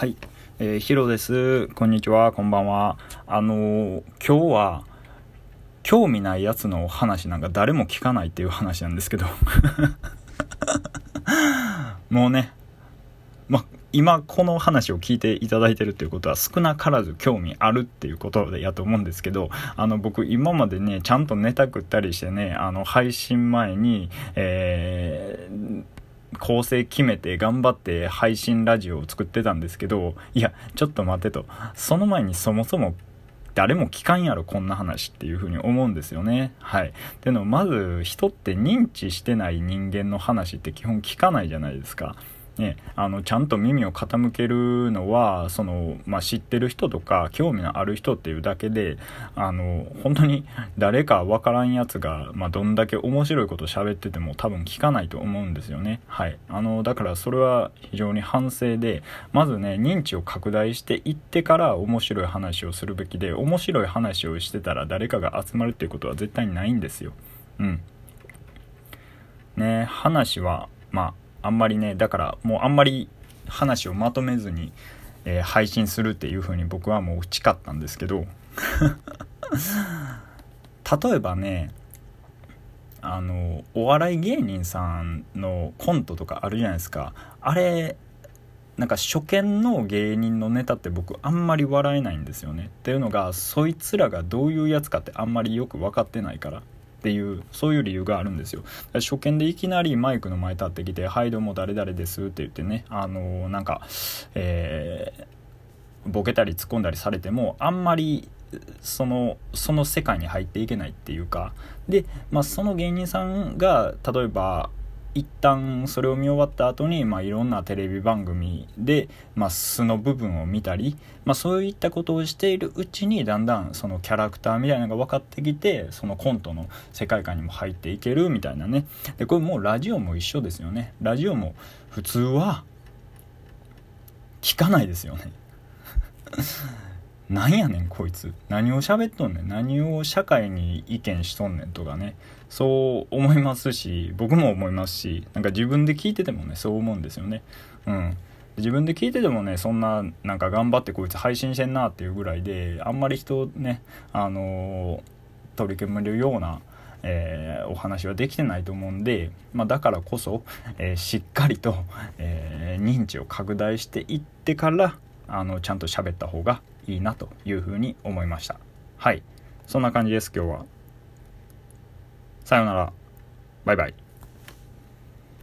はい、えー、ヒロです。こんにちは、こんばんは。あのー、今日は、興味ないやつの話なんか誰も聞かないっていう話なんですけど。もうね、ま、今この話を聞いていただいてるっていうことは少なからず興味あるっていうことでやと思うんですけど、あの僕今までね、ちゃんとネタ食ったりしてね、あの配信前に、えー構成決めて頑張って配信ラジオを作ってたんですけど、いや、ちょっと待てと。その前にそもそも誰も聞かんやろ、こんな話っていうふうに思うんですよね。はい。ってのまず人って認知してない人間の話って基本聞かないじゃないですか。ね、あのちゃんと耳を傾けるのはその、まあ、知ってる人とか興味のある人っていうだけであの本当に誰か分からんやつが、まあ、どんだけ面白いこと喋ってても多分聞かないと思うんですよね。はい、あのだからそれは非常に反省でまずね認知を拡大していってから面白い話をするべきで面白い話をしてたら誰かが集まるっていうことは絶対にないんですよ。うん。ね話はまああんまりねだからもうあんまり話をまとめずに、えー、配信するっていう風に僕はもう誓ったんですけど例えばねあのお笑い芸人さんのコントとかあるじゃないですか。あれなんか初見の芸人のネタって僕あんまり笑えないんですよね。っていうのがそいつらがどういうやつかってあんまりよく分かってないから。っていうそういう理由があるんですよ。初見でいきなりマイクの前立ってきて「はいどうも誰々です」って言ってねあのー、なんかえー、ボケたり突っ込んだりされてもあんまりそのその世界に入っていけないっていうか。で、まあ、その芸人さんが例えば一旦それを見終わった後に、まあ、いろんなテレビ番組で、まあ、素の部分を見たり、まあ、そういったことをしているうちにだんだんそのキャラクターみたいなのが分かってきてそのコントの世界観にも入っていけるみたいなね。でこれもうラジオも一緒ですよね。ラジオも普通は聞かないですよね。なんやねんこいつ。何を喋っとんねん。何を社会に意見しとんねんとかね。そう思いますし僕も思いますしなんか自分で聞いててもねそう思うんですよね。うん。自分で聞いててもねそんななんか頑張ってこいつ配信してんなっていうぐらいであんまり人ねあのー、取り組めるようなえー、お話はできてないと思うんで、まあ、だからこそ、えー、しっかりと、えー、認知を拡大していってからあのちゃんと喋った方がいいなというふうに思いました。はい。そんな感じです今日は。さようなら。バイバイ。